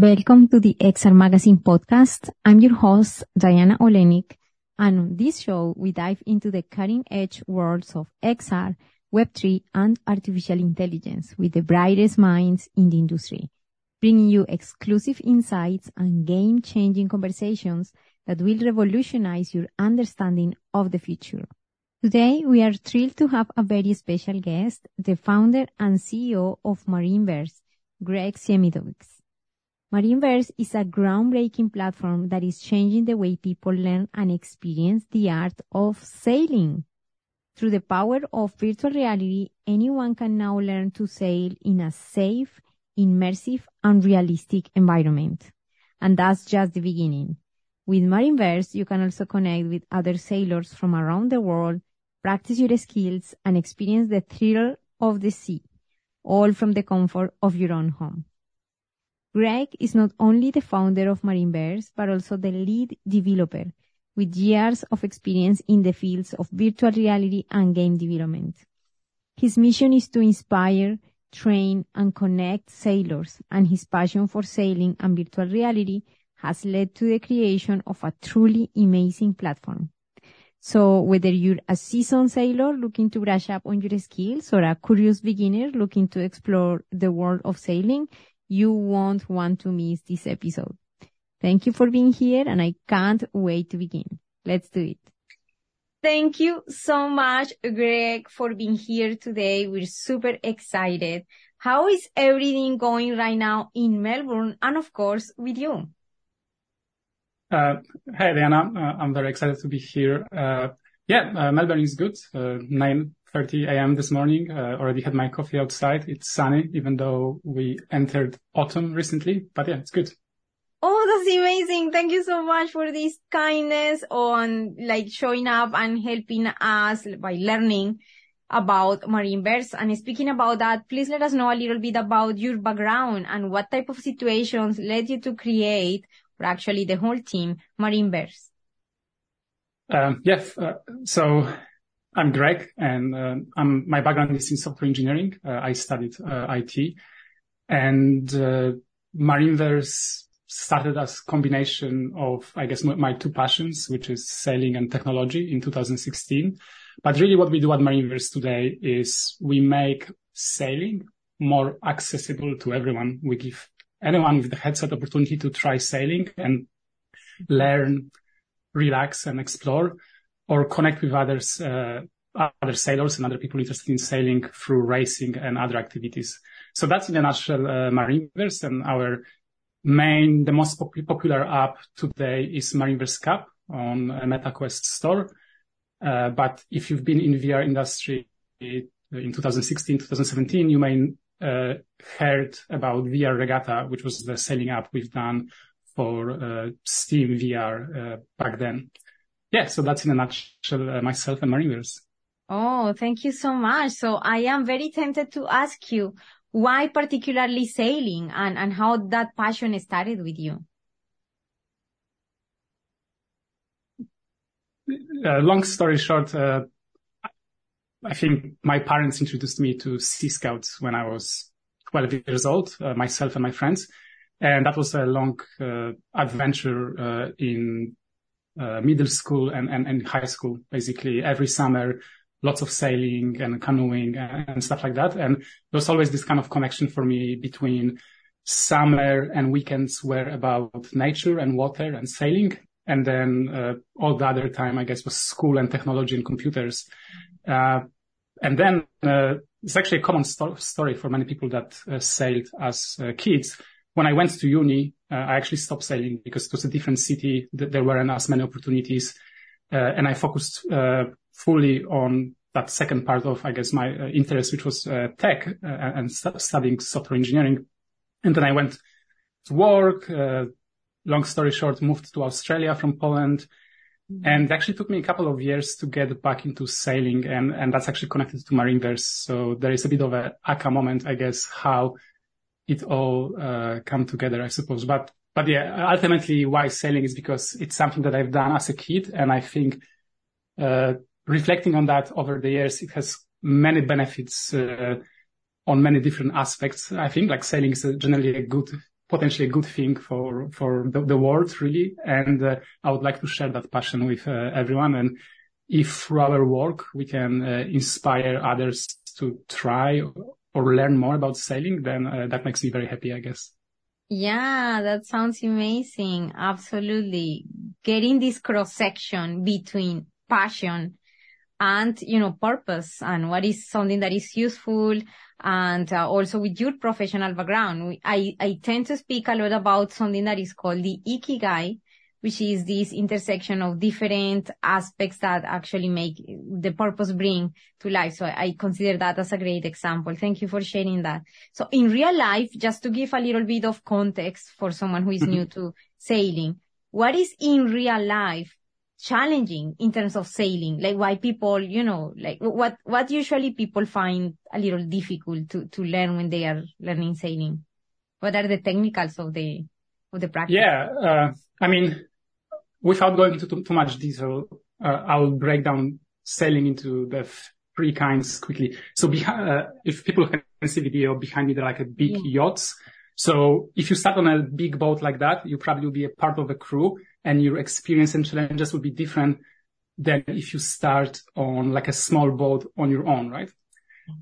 Welcome to the XR Magazine podcast. I'm your host, Diana Olenik, and on this show, we dive into the cutting edge worlds of XR, Web3, and artificial intelligence with the brightest minds in the industry, bringing you exclusive insights and game changing conversations that will revolutionize your understanding of the future. Today, we are thrilled to have a very special guest, the founder and CEO of Marineverse, Greg Dziemidowicz. Marineverse is a groundbreaking platform that is changing the way people learn and experience the art of sailing. Through the power of virtual reality, anyone can now learn to sail in a safe, immersive, and realistic environment. And that's just the beginning. With Marineverse, you can also connect with other sailors from around the world, practice your skills, and experience the thrill of the sea, all from the comfort of your own home. Greg is not only the founder of Marineverse, but also the lead developer with years of experience in the fields of virtual reality and game development. His mission is to inspire, train, and connect sailors, and his passion for sailing and virtual reality has led to the creation of a truly amazing platform. So whether you're a seasoned sailor looking to brush up on your skills or a curious beginner looking to explore the world of sailing, you won't want to miss this episode. Thank you for being here and I can't wait to begin. Let's do it. Thank you so much, Greg, for being here today. We're super excited. How is everything going right now in Melbourne and of course with you? Uh, hey, Diana. Uh, I'm very excited to be here. Uh, yeah, uh, Melbourne is good. Uh, 9.30 a.m. this morning. Uh, already had my coffee outside. It's sunny, even though we entered autumn recently. But yeah, it's good. Oh, that's amazing. Thank you so much for this kindness on like showing up and helping us by learning about Marineverse. And speaking about that, please let us know a little bit about your background and what type of situations led you to create, or actually the whole team, Marineverse. Um, yes. Uh, so I'm Greg and uh, I'm, my background is in software engineering. Uh, I studied uh, IT and Marineverse started as combination of, I guess, my two passions, which is sailing and technology in 2016. But really what we do at Marineverse today is we make sailing more accessible to everyone. We give anyone with the headset opportunity to try sailing and learn relax and explore or connect with others, uh, other sailors and other people interested in sailing through racing and other activities. So that's in a nutshell, uh, Marineverse and our main, the most pop- popular app today is Marineverse Cup on MetaQuest store. Uh, but if you've been in VR industry in 2016, 2017, you may heard about VR Regatta, which was the sailing app we've done for Steam VR back then. Yeah, so that's in a nutshell uh, myself and Marineverse. Oh, thank you so much. So I am very tempted to ask you why particularly sailing and, and how that passion started with you. Uh, long story short, uh, I think my parents introduced me to Sea Scouts when I was 12 years old, uh, myself and my friends. And that was a long uh, adventure uh, in middle school and, and, and high school, basically every summer, lots of sailing and canoeing and, stuff like that. And there was always this kind of connection for me between summer and weekends were about nature and water and sailing. And then uh, all the other time, I guess, was school and technology and computers. Uh, and then uh, it's actually a common sto- story for many people that uh, sailed as uh, kids when I went to uni, uh, I actually stopped sailing because it was a different city. There weren't as many opportunities. Uh, and I focused uh, fully on that second part of, I guess, my uh, interest, which was uh, tech uh, and st- studying software engineering. And then I went to work. long story short, moved to Australia from Poland. Mm-hmm. And it actually took me a couple of years to get back into sailing. And, and that's actually connected to Marineverse. So there is a bit of a aha moment, I guess, how it all uh, come together, I suppose. But but yeah, ultimately, why sailing is because it's something that I've done as a kid, and I think uh, reflecting on that over the years, it has many benefits uh, on many different aspects. I think like sailing is generally a good potentially a good thing for for the, the world really and uh, i would like to share that passion with uh, everyone and if through our work we can uh, inspire others to try or learn more about sailing then uh, that makes me very happy i guess. Yeah that sounds amazing. Absolutely. Getting this cross section between passion and you know purpose and what is something that is useful and uh, also with your professional background. I i tend to speak a lot about something that is called the ikigai which is this intersection of different aspects that actually make the purpose bring to life. So I consider that as a great example. Thank you for sharing that. So in real life, just to give a little bit of context for someone who is new to sailing, what is in real life challenging in terms of sailing? Like why people, you know, like what, what usually people find a little difficult to, to learn when they are learning sailing? What are the technicals of the, of the practice? Yeah. Uh, I mean, without going into too, too much detail, uh, I'll break down sailing into the three kinds quickly. So behind, uh, if people can see the video behind me, they're like a big yachts. So if you start on a big boat like that, you probably will be a part of a crew and your experience and challenges will be different than if you start on like a small boat on your own, right?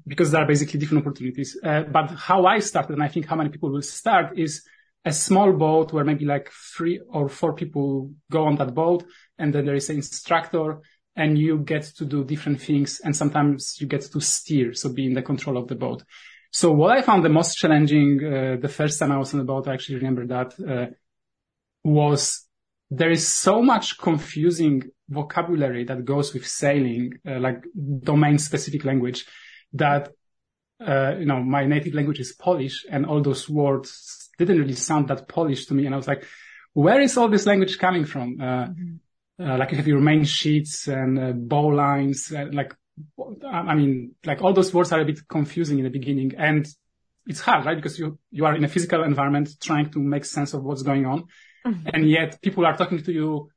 Because there are basically different opportunities. Uh, but how I started, and I think how many people will start is a small boat where maybe like three or four people go on that boat and then there is an instructor and you get to do different things and sometimes you get to steer, so be in the control of the boat. So what I found the most challenging uh, the first time I was on the boat, I actually remember that, uh, was there is so much confusing vocabulary that goes with sailing, uh, like domain specific language that, uh, you know, my native language is Polish and all those words didn't really sound that Polish to me. And I was like, where is all this language coming from? Uh, mm-hmm. uh, like you have your main sheets and uh, bow lines, uh, like, I mean, like all those words are a bit confusing in the beginning and it's hard, right? Because you, you are in a physical environment trying to make sense of what's going on. Mm-hmm. And yet people are talking to you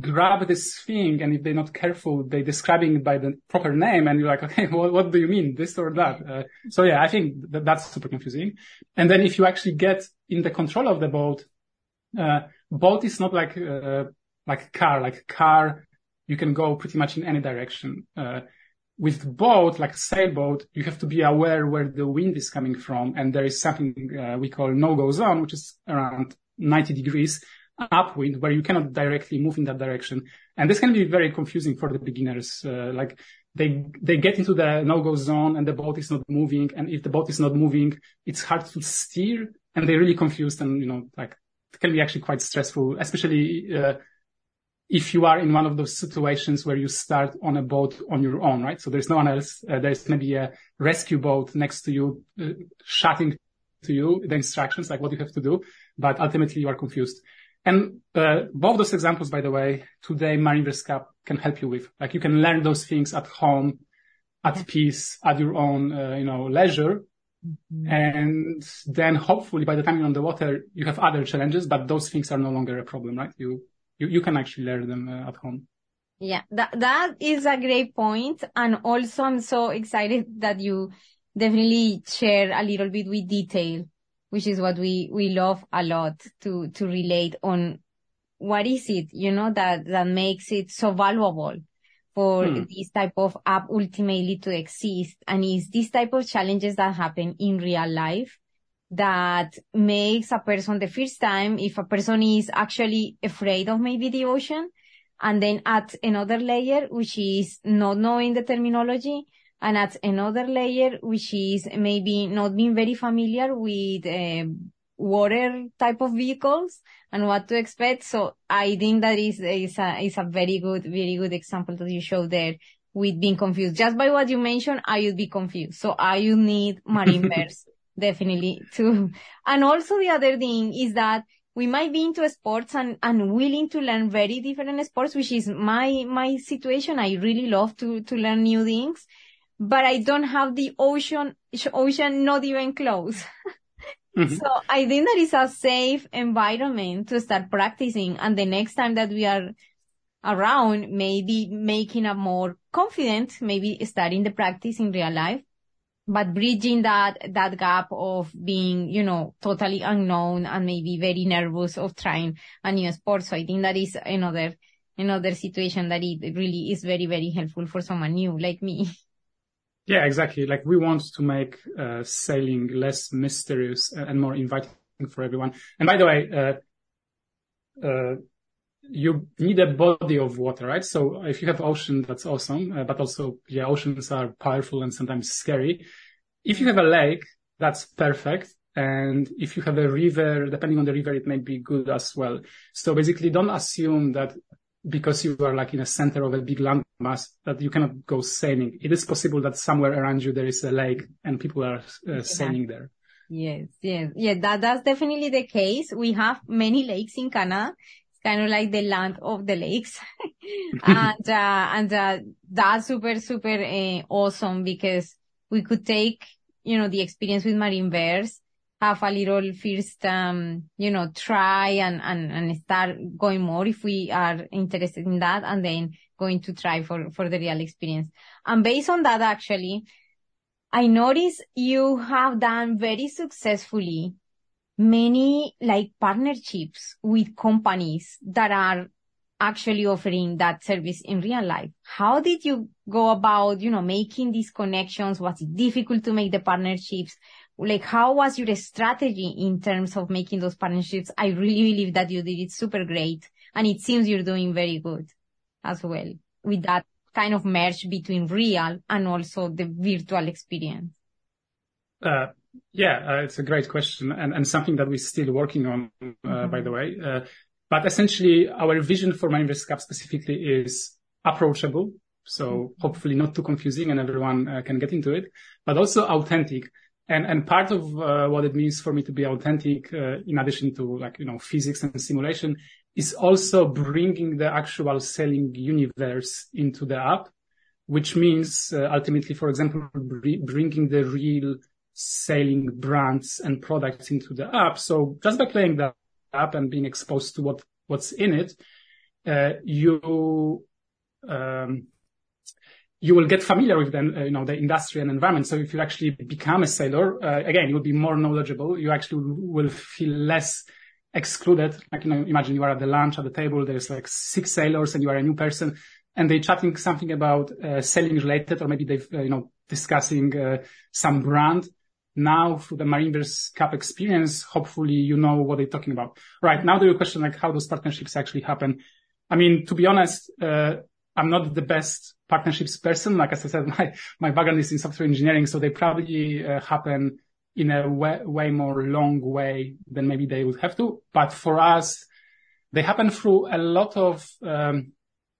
grab this thing and if they're not careful, they're describing it by the proper name and you're like, okay, what, what do you mean? This or that? Uh, so yeah, I think that that's super confusing. And then if you actually get in the control of the boat, uh, boat is not like, uh, like car, like car, you can go pretty much in any direction. Uh, with boat, like sailboat, you have to be aware where the wind is coming from. And there is something uh, we call no-go zone, which is around 90 degrees upwind where you cannot directly move in that direction. And this can be very confusing for the beginners. Uh, like they, they get into the no-go zone and the boat is not moving. And if the boat is not moving, it's hard to steer and they're really confused and, you know, like it can be actually quite stressful, especially, uh, if you are in one of those situations where you start on a boat on your own, right? So there's no one else. Uh, there's maybe a rescue boat next to you, uh, shouting to you the instructions, like what you have to do, but ultimately you are confused. And uh, both those examples, by the way, today Marineverse Cup can help you with. Like you can learn those things at home, at peace, at your own, uh, you know, leisure. Mm-hmm. And then hopefully by the time you're on the water, you have other challenges, but those things are no longer a problem, right? You, you, you can actually learn them uh, at home. Yeah, that, that is a great point. And also I'm so excited that you definitely share a little bit with detail which is what we, we love a lot to, to relate on what is it, you know, that, that makes it so valuable for hmm. this type of app ultimately to exist. And is this type of challenges that happen in real life that makes a person the first time, if a person is actually afraid of maybe the ocean, and then at another layer, which is not knowing the terminology, and at another layer, which is maybe not being very familiar with uh, water type of vehicles and what to expect. So I think that is, is a, is a very good, very good example that you show there with being confused. Just by what you mentioned, I would be confused. So I would need marine bears definitely too. And also the other thing is that we might be into sports and, and willing to learn very different sports, which is my, my situation. I really love to, to learn new things but I don't have the ocean, ocean not even close. Mm-hmm. So I think that is a safe environment to start practicing. And the next time that we are around, maybe making a more confident, maybe starting the practice in real life but bridging that, that gap of being, you know, totally unknown and maybe very nervous of trying a new sport. So I think that is another, another situation that it really is very, very helpful for someone new like me. Yeah, exactly. Like we want to make uh, sailing less mysterious and more inviting for everyone. And by the way, uh, uh, you need a body of water, right? So if you have ocean, that's awesome. Uh, but also, yeah, oceans are powerful and sometimes scary. If you have a lake, that's perfect. And if you have a river, depending on the river, it may be good as well. So basically don't assume that because you are like in a center of a big landmass that you cannot go sailing. It is possible that somewhere around you there is a lake and people are uh, sailing there. Yes, yes, yeah. That that's definitely the case. We have many lakes in Canada It's kind of like the land of the lakes. and, uh, and, uh, that's super, super, uh, awesome because we could take, you know, the experience with Marineverse, have a little first, um, you know, try and, and, and start going more if we are interested in that and then going to try for, for the real experience. And based on that, actually, I noticed you have done very successfully many like partnerships with companies that are actually offering that service in real life. How did you go about, you know, making these connections? Was it difficult to make the partnerships? Like, how was your strategy in terms of making those partnerships? I really believe that you did it super great. And it seems you're doing very good as well with that kind of merge between real and also the virtual experience. Uh, yeah, uh, it's a great question and, and something that we're still working on, uh, mm-hmm. by the way. Uh, but essentially our vision for Marineverse Cup specifically is approachable. So mm-hmm. hopefully not too confusing and everyone uh, can get into it, but also authentic. And, and part of uh, what it means for me to be authentic, uh, in addition to like, you know, physics and simulation is also bringing the actual sailing universe into the app, which means ultimately, for example, bringing the real sailing brands and products into the app. So just by playing the app and being exposed to what, what's in it, uh, you, um, you will get familiar with the, uh, you know, the industry and environment. So if you actually become a sailor, uh, again, you will be more knowledgeable. You actually will feel less excluded. Like, you know, imagine you are at the lunch at the table. There's like six sailors and you are a new person and they're chatting something about uh, sailing related or maybe they've, you know, discussing some brand now through the Marineverse Cup experience, hopefully you know what they're talking about. Right. Now your question, like how those partnerships actually happen. I mean, to be honest, uh, I'm not the best partnerships person. Like as I said, my, my background is in software engineering. So they probably uh, happen in a way, way more long way than maybe they would have to. But for us, they happen through a lot of, um,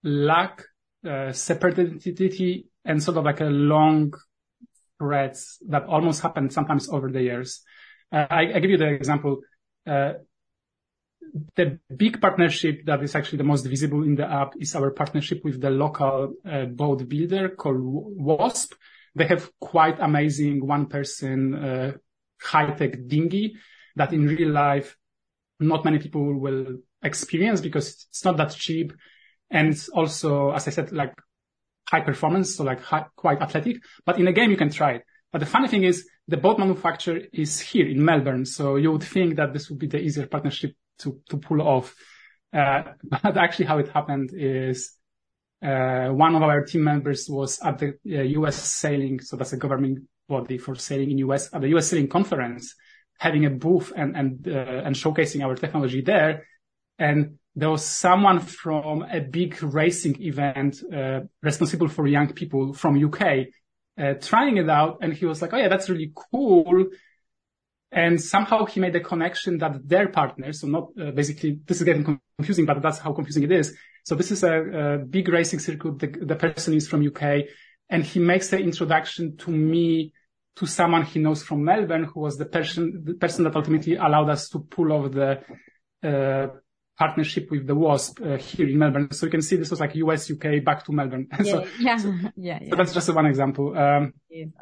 lack, uh, separate identity and sort of like a long threads that almost happen sometimes over the years. Uh, I, I, give you the example. Uh, the big partnership that is actually the most visible in the app is our partnership with the local uh, boat builder called Wasp. They have quite amazing one person uh, high tech dinghy that in real life not many people will experience because it's not that cheap. And it's also, as I said, like high performance, so like high, quite athletic. But in a game, you can try it. But the funny thing is, the boat manufacturer is here in Melbourne, so you would think that this would be the easier partnership to to pull off. Uh, but actually, how it happened is uh, one of our team members was at the uh, U.S. sailing, so that's a government body for sailing in U.S. at the U.S. sailing conference, having a booth and and uh, and showcasing our technology there, and there was someone from a big racing event uh, responsible for young people from UK uh, trying it out, and he was like, "Oh yeah, that's really cool." And somehow he made a connection that their partners, so not uh, basically this is getting confusing, but that's how confusing it is. So this is a, a big racing circuit. The, the person is from UK, and he makes the introduction to me to someone he knows from Melbourne, who was the person the person that ultimately allowed us to pull off the uh, partnership with the WASP uh, here in Melbourne. So you can see this was like US, UK, back to Melbourne. Yeah, so, yeah, so, yeah, yeah. So that's just one example. Um,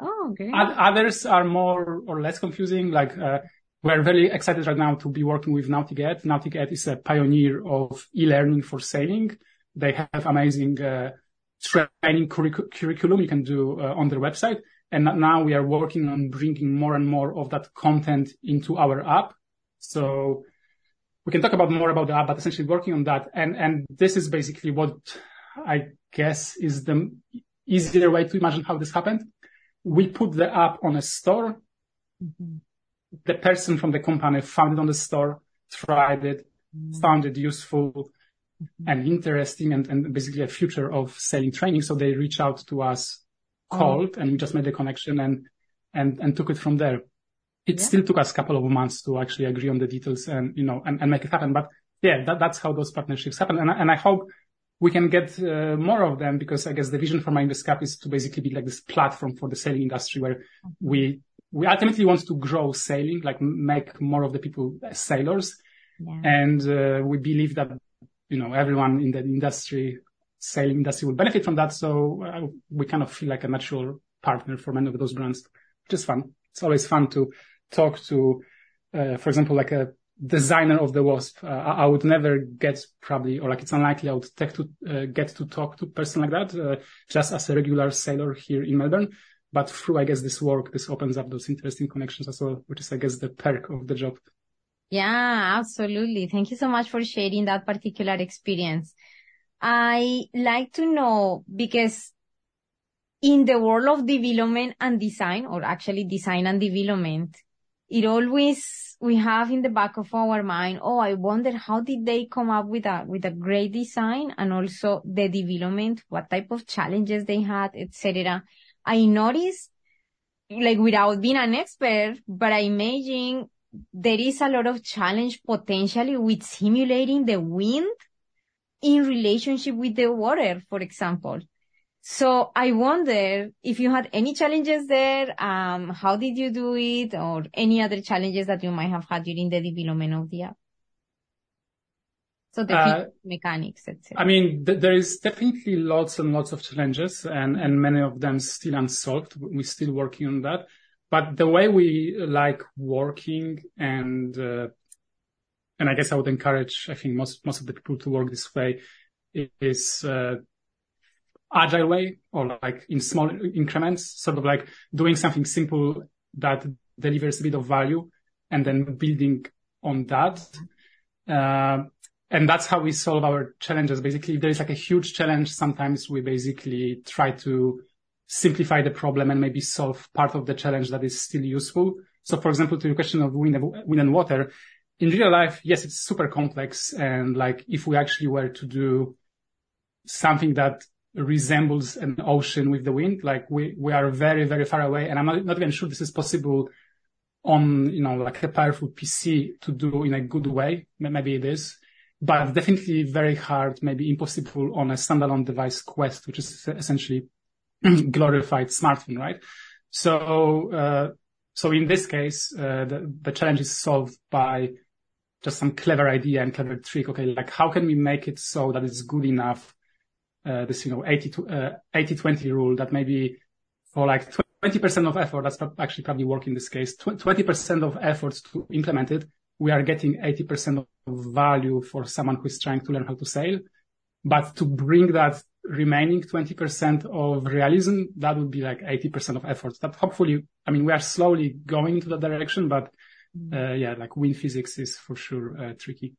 oh, okay. Others are more or less confusing. Like, uh, we're very excited right now to be working with NauticEd NauticEd is a pioneer of e-learning for sailing. They have amazing, uh, training curriculum you can do uh, on their website. And now we are working on bringing more and more of that content into our app. So we can talk about more about the app, but essentially working on that. And, and this is basically what I guess is the easier way to imagine how this happened. We put the app on a store. The person from the company found it on the store, tried it, found it useful and interesting and, and basically a future of selling training. So they reached out to us, oh. called, oh. and we just made the connection and, and, and took it from there. It yeah. still took us a couple of months to actually agree on the details and, you know, and, and make it happen. But yeah, that, that's how those partnerships happen. And, and I hope we can get uh, more of them because I guess the vision for MindTheScap is to basically be like this platform for the sailing industry where we, we ultimately want to grow sailing, like make more of the people sailors. Yeah. And, uh, we believe that, you know, everyone in the industry, sailing industry will benefit from that. So uh, we kind of feel like a natural partner for many of those brands, which is fun. It's always fun to talk to, uh, for example, like a designer of the wasp. Uh, I would never get probably, or like it's unlikely I would to uh, get to talk to person like that, just as a regular sailor here in Melbourne. But through, I guess, this work, this opens up those interesting connections as well, which is, I guess, the perk of the job. Yeah, absolutely. Thank you so much for sharing that particular experience. I like to know because in the world of development and design, or actually design and development, it always we have in the back of our mind, oh, I wonder how did they come up with a with a great design and also the development, what type of challenges they had, etc. I noticed, like without being an expert, but I imagine there is a lot of challenge potentially with simulating the wind in relationship with the water, for example. So I wonder if you had any challenges there, um, how did you do it, or any other challenges that you might have had during the development of the app? So the uh, mechanics, etc. I mean, th- there is definitely lots and lots of challenges, and and many of them still unsolved. We're still working on that. But the way we like working and uh, and I guess I would encourage, I think most most of the people to work this way is uh, agile way or like in small increments, sort of like doing something simple that delivers a bit of value and then building on that. Uh, and that's how we solve our challenges. Basically, if there is like a huge challenge, sometimes we basically try to simplify the problem and maybe solve part of the challenge that is still useful. So for example, to your question of wind, wind and water, in real life, yes, it's super complex. And like if we actually were to do something that resembles an ocean with the wind. Like we, we are very, very far away. And I'm not, not even sure this is possible on, you know, like a powerful PC to do in a good way. Maybe it is, but definitely very hard, maybe impossible on a standalone device Quest, which is essentially glorified smartphone, right? So, uh, so in this case, uh, the, the challenge is solved by just some clever idea and clever trick. Okay. Like how can we make it so that it's good enough this, you know, 80 80-20 uh, rule that maybe for like 20% of effort, that's actually probably work in this case, 20% of efforts to implement it, we are getting 80% of value for someone who is trying to learn how to sail. But to bring that remaining 20% of realism, that would be like 80% of efforts that hopefully, I mean, we are slowly going into that direction, but uh, yeah, like wind physics is for sure uh, tricky.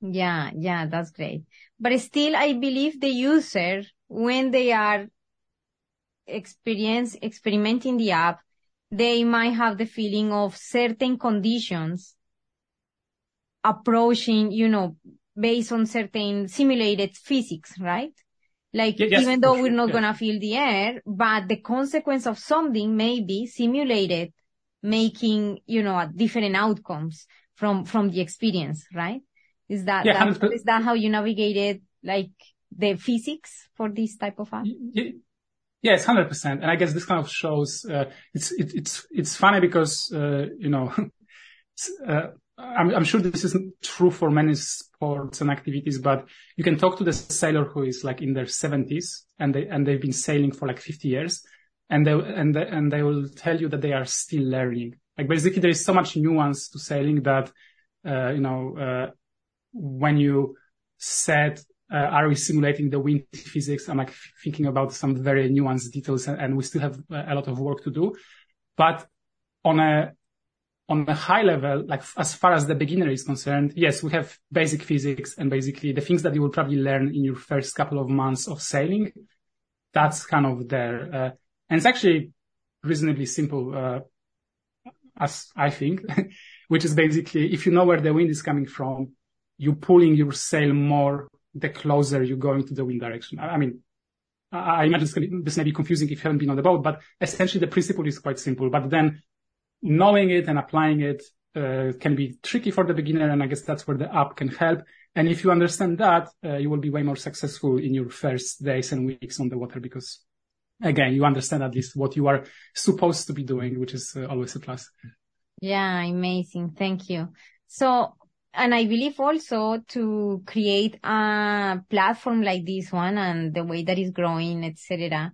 Yeah, yeah, that's great. But still, I believe the user, when they are experience, experimenting the app, they might have the feeling of certain conditions approaching, you know, based on certain simulated physics, right? Like, yes, even though we're not gonna feel the air, but the consequence of something may be simulated, making, you know, different outcomes from, from the experience, right? Is that, yeah, that is that how you navigated like the physics for this type of app? Yes, hundred percent. And I guess this kind of shows uh, it's it, it's it's funny because uh, you know uh, I'm, I'm sure this isn't true for many sports and activities, but you can talk to the sailor who is like in their seventies and they and they've been sailing for like fifty years, and they and they, and they will tell you that they are still learning. Like basically, there is so much nuance to sailing that uh, you know uh, when you said, Uh, are we simulating the wind physics? I'm like thinking about some very nuanced details and, we still have a lot of work to do. But on a, on a high level, like as far as the beginner is concerned, yes, we have basic physics and basically the things that you will probably learn in your first couple of months of sailing. That's kind of there. Uh, and it's actually reasonably simple, uh, as I think, which is basically if you know where the wind is coming from, you pulling your sail more the closer you're going to the wind direction. I mean, I imagine this may be confusing if you haven't been on the boat, but essentially the principle is quite simple. But then knowing it and applying it uh, can be tricky for the beginner, and I guess that's where the app can help. And if you understand that, uh, you will be way more successful in your first days and weeks on the water because, again, you understand at least what you are supposed to be doing, which is uh, always a plus. Yeah, amazing. Thank you. So and I believe also to create a platform like this one and the way that is growing, etc.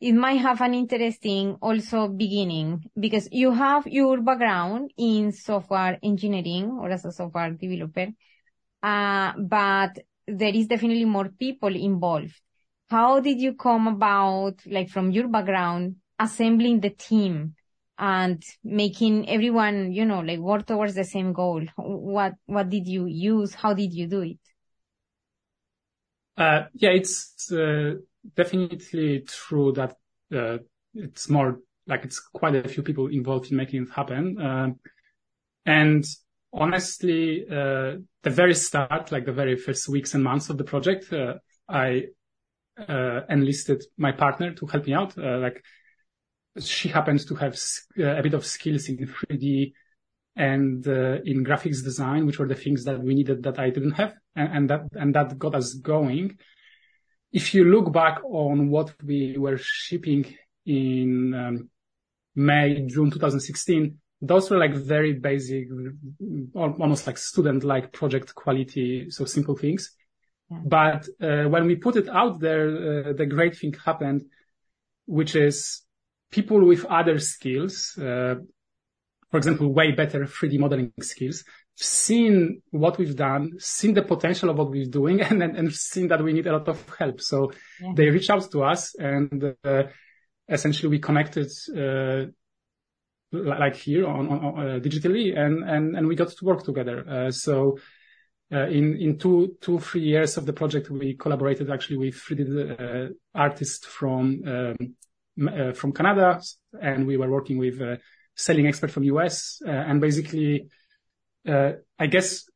It might have an interesting also beginning because you have your background in software engineering or as a software developer, uh, but there is definitely more people involved. How did you come about, like from your background, assembling the team and making everyone, you know, like work towards the same goal? What, what did you use? How did you do it? Uh, yeah, it's uh, definitely true that uh, it's more like it's quite a few people involved in making it happen. Um, and honestly, the very start, like the very first weeks and months of the project, I enlisted my partner to help me out. like she happens to have uh, a bit of skills in 3D and uh, in graphics design, which were the things that we needed that I didn't have, and, and that and that got us going. If you look back on what we were shipping in um, May, June 2016, those were like very basic, almost like student-like project quality, so simple things. Yeah. But uh, when we put it out there, uh, the great thing happened, which is people with other skills, uh, for example, way better 3D modeling skills, seen what we've done, seen the potential of what we're doing, and and seen that we need a lot of help. So yeah. they reach out to us, and uh, essentially we connected. Uh, like here on, on uh, digitally and, and, and we got to work together. Uh, so, uh, in, in two, two, three years of the project, we collaborated actually with 3D artists from, um, from Canada, and we were working with a selling expert from US. Uh, and basically, uh, I guess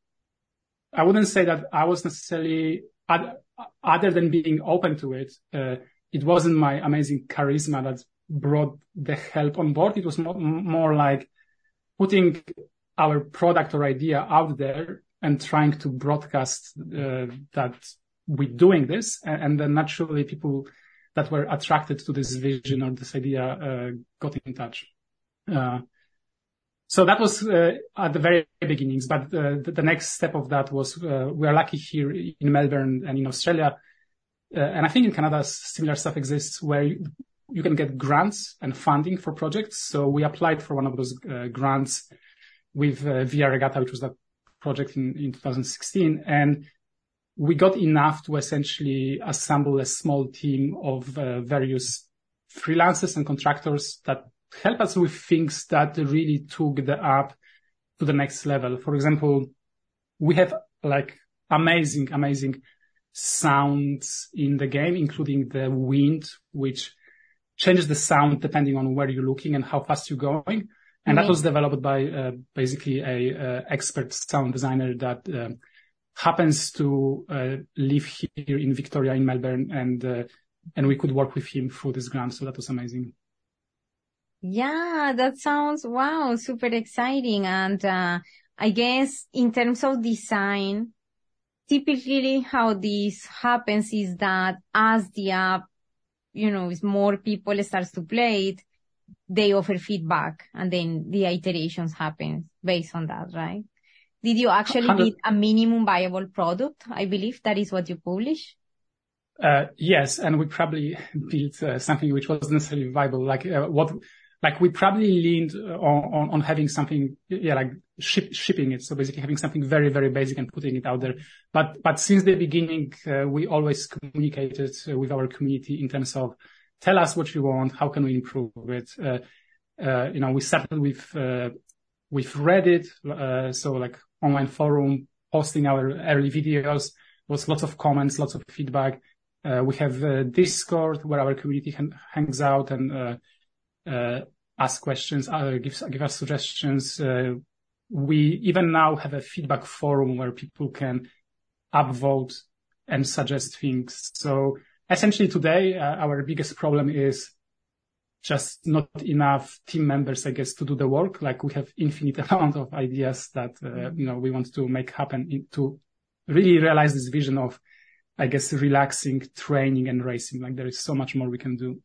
I wouldn't say that I was necessarily other than being open to it. it wasn't my amazing charisma that brought the help on board. It was more, like putting our product or idea out there and trying to broadcast uh, that we're doing this. And, then naturally people that were attracted to this vision or this idea uh, got in touch. Uh, so that was uh, at the very beginnings, but the, next step of that was we are lucky here in Melbourne and in Australia, and I think in Canada similar stuff exists where you, can get grants and funding for projects. So we applied for one of those grants with VR Regatta, which was that project in 2016, and we got enough to essentially assemble a small team of uh, various freelancers and contractors that help us with things that really took the app to the next level. For example, we have like amazing, amazing sounds in the game, including the wind, which changes the sound depending on where you're looking and how fast you're going. And mm-hmm. that was developed by uh, basically a uh, expert sound designer that um, happens to uh, live here in Victoria in Melbourne and uh, and we could work with him through this grant. So that was amazing. Yeah, that sounds wow, super exciting. And uh, I guess in terms of design, typically how this happens is that as the app, you know, as more people starts to play it, they offer feedback and then the iterations happen based on that, right? Did you actually build a minimum viable product? I believe that is what you publish. Uh, yes, and we probably built uh, something which wasn't necessarily viable. Like uh, what like we probably leaned on, on, on having something, yeah, like ship, shipping it. So basically having something very, very basic and putting it out there. But, but since the beginning, uh, we always communicated with our community in terms of tell us what you want. How can we improve it? Uh, uh, you know, we started with, uh, with Reddit. Uh, so like online forum, posting our early videos was lots of comments, lots of feedback. Uh, we have uh, Discord where our community hangs out and, uh, uh, ask questions, uh, give, give us suggestions. Uh, we even now have a feedback forum where people can upvote and suggest things. So essentially today, uh, our biggest problem is just not enough team members, I guess, to do the work. Like we have infinite amount of ideas that, uh, you know, we want to make happen in, to really realize this vision of, I guess, relaxing training and racing. Like there is so much more we can do.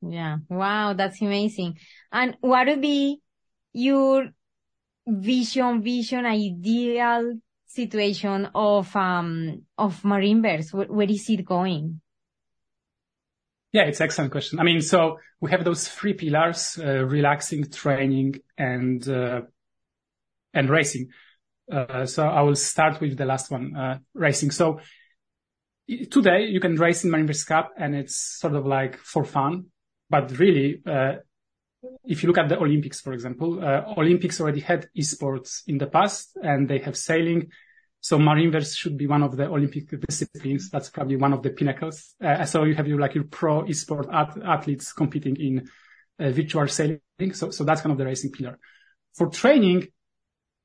Yeah. Wow. That's amazing. And what would be your vision, vision, ideal situation of, um, of Marineverse? Where, where is it going? Yeah, it's an excellent question. I mean, so we have those three pillars, uh, relaxing, training, and, uh, and racing. Uh, so I will start with the last one, uh, racing. So today you can race in Marineverse Cup and it's sort of like for fun. But really, uh, if you look at the Olympics, for example, uh, Olympics already had esports in the past and they have sailing. So Marineverse should be one of the Olympic disciplines. That's probably one of the pinnacles. Uh, so you have your, like your pro esport at- athletes competing in uh, virtual sailing. So, so that's kind of the racing pillar. For training,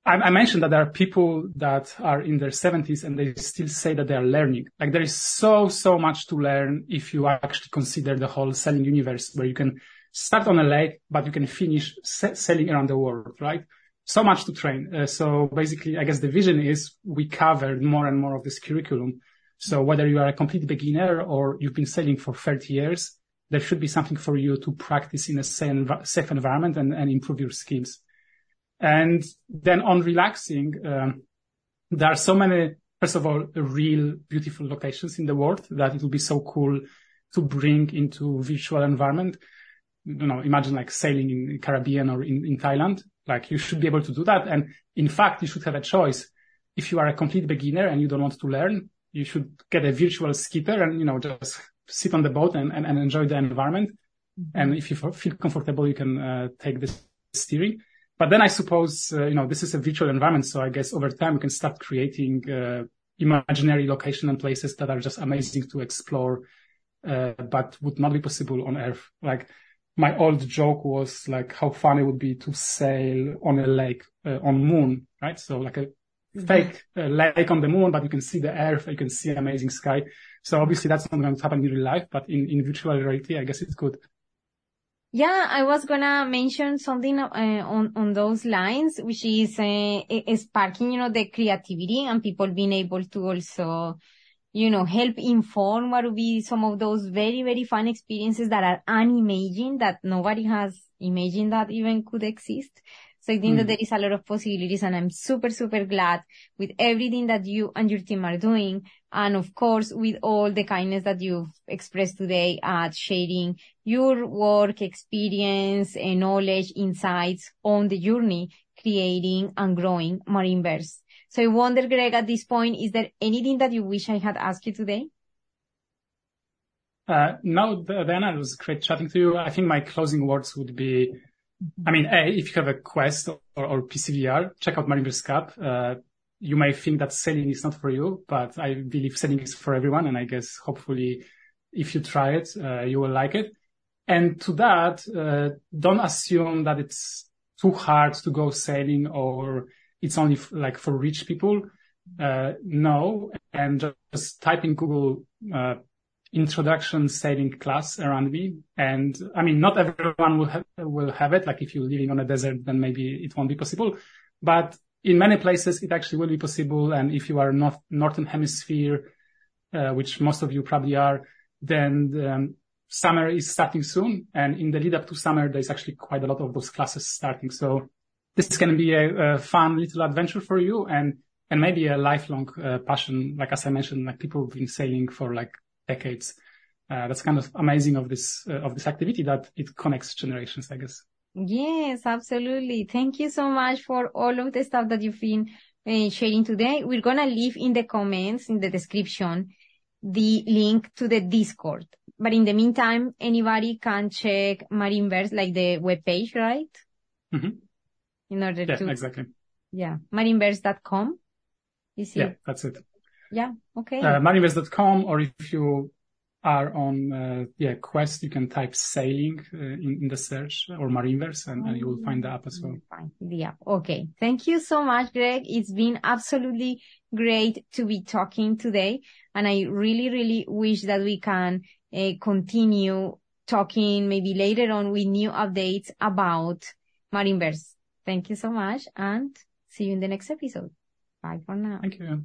I, I mentioned that there are people that are in their seventies and they still say that they are learning. Like there is so, so much to learn if you actually consider the whole sailing universe where you can start on a lake, but you can finish sailing around the world, right? So much to train. Uh, so basically, I guess the vision is we covered more and more of this curriculum. So whether you are a complete beginner or you've been sailing for 30 years, there should be something for you to practice in a safe environment and, and improve your skills. And then on relaxing, um, there are so many, first of all, real beautiful locations in the world that it will be so cool to bring into virtual environment. You know, imagine like sailing in Caribbean or in, in Thailand. Like you should be able to do that. And in fact, you should have a choice. If you are a complete beginner and you don't want to learn, you should get a virtual skipper and, you know, just sit on the boat and, and, and enjoy the environment. Mm-hmm. And if you feel comfortable, you can uh, take the steering. But then I suppose, uh, you know, this is a virtual environment. So I guess over time we can start creating uh, imaginary location and places that are just amazing to explore, uh, but would not be possible on Earth. Like my old joke was like how fun it would be to sail on a lake uh, on moon, right? So like a mm-hmm. fake uh, lake on the moon, but you can see the Earth, you can see amazing sky. So obviously that's not going to happen in real life, but in, in virtual reality, I guess it's good. Yeah, I was gonna mention something uh, on on those lines, which is uh, sparking, you know, the creativity and people being able to also, you know, help inform what would be some of those very very fun experiences that are unimagined that nobody has imagined that even could exist. So I think mm. that there is a lot of possibilities and I'm super, super glad with everything that you and your team are doing. And of course, with all the kindness that you've expressed today at sharing your work, experience, and knowledge, insights on the journey, creating and growing Marineverse. So I wonder, Greg, at this point, is there anything that you wish I had asked you today? Uh, no, Diana, it was great chatting to you. I think my closing words would be I mean, A, if you have a Quest or, or PCVR, check out Marineverse Cup. Uh, you may think that sailing is not for you, but I believe sailing is for everyone. And I guess hopefully if you try it, uh, you will like it. And to that, uh, don't assume that it's too hard to go sailing or it's only like for rich people. Uh, no. And just type in Google, uh, introduction sailing class around me. And I mean, not everyone will have, will have it. Like if you're living on a desert, then maybe it won't be possible, but in many places it actually will be possible. And if you are not Northern hemisphere, uh, which most of you probably are, then um, summer is starting soon. And in the lead up to summer, there's actually quite a lot of those classes starting. So this is going to be a, a fun little adventure for you and and maybe a lifelong uh, passion. Like as I mentioned, like people have been sailing for like decades. Uh, that's kind of amazing of this uh, of this activity that it connects generations, I guess. Yes, absolutely. Thank you so much for all of the stuff that you've been uh, sharing today. We're going to leave in the comments, in the description, the link to the Discord. But in the meantime, anybody can check Marineverse, like the webpage, right? Mm-hmm. In order Yeah, to, exactly. yeah, marineverse.com. Is it? Yeah, that's it. Yeah. Okay. Uh, marineverse.com, or if you are on, uh, yeah, Quest, you can type sailing uh, in, in the search or Marineverse and, and you will find the app as well. Fine. The app. Okay. Thank you so much, Greg. It's been absolutely great to be talking today. And I really, really wish that we can uh, continue talking maybe later on with new updates about Marineverse. Thank you so much and see you in the next episode. Bye for now. Thank you.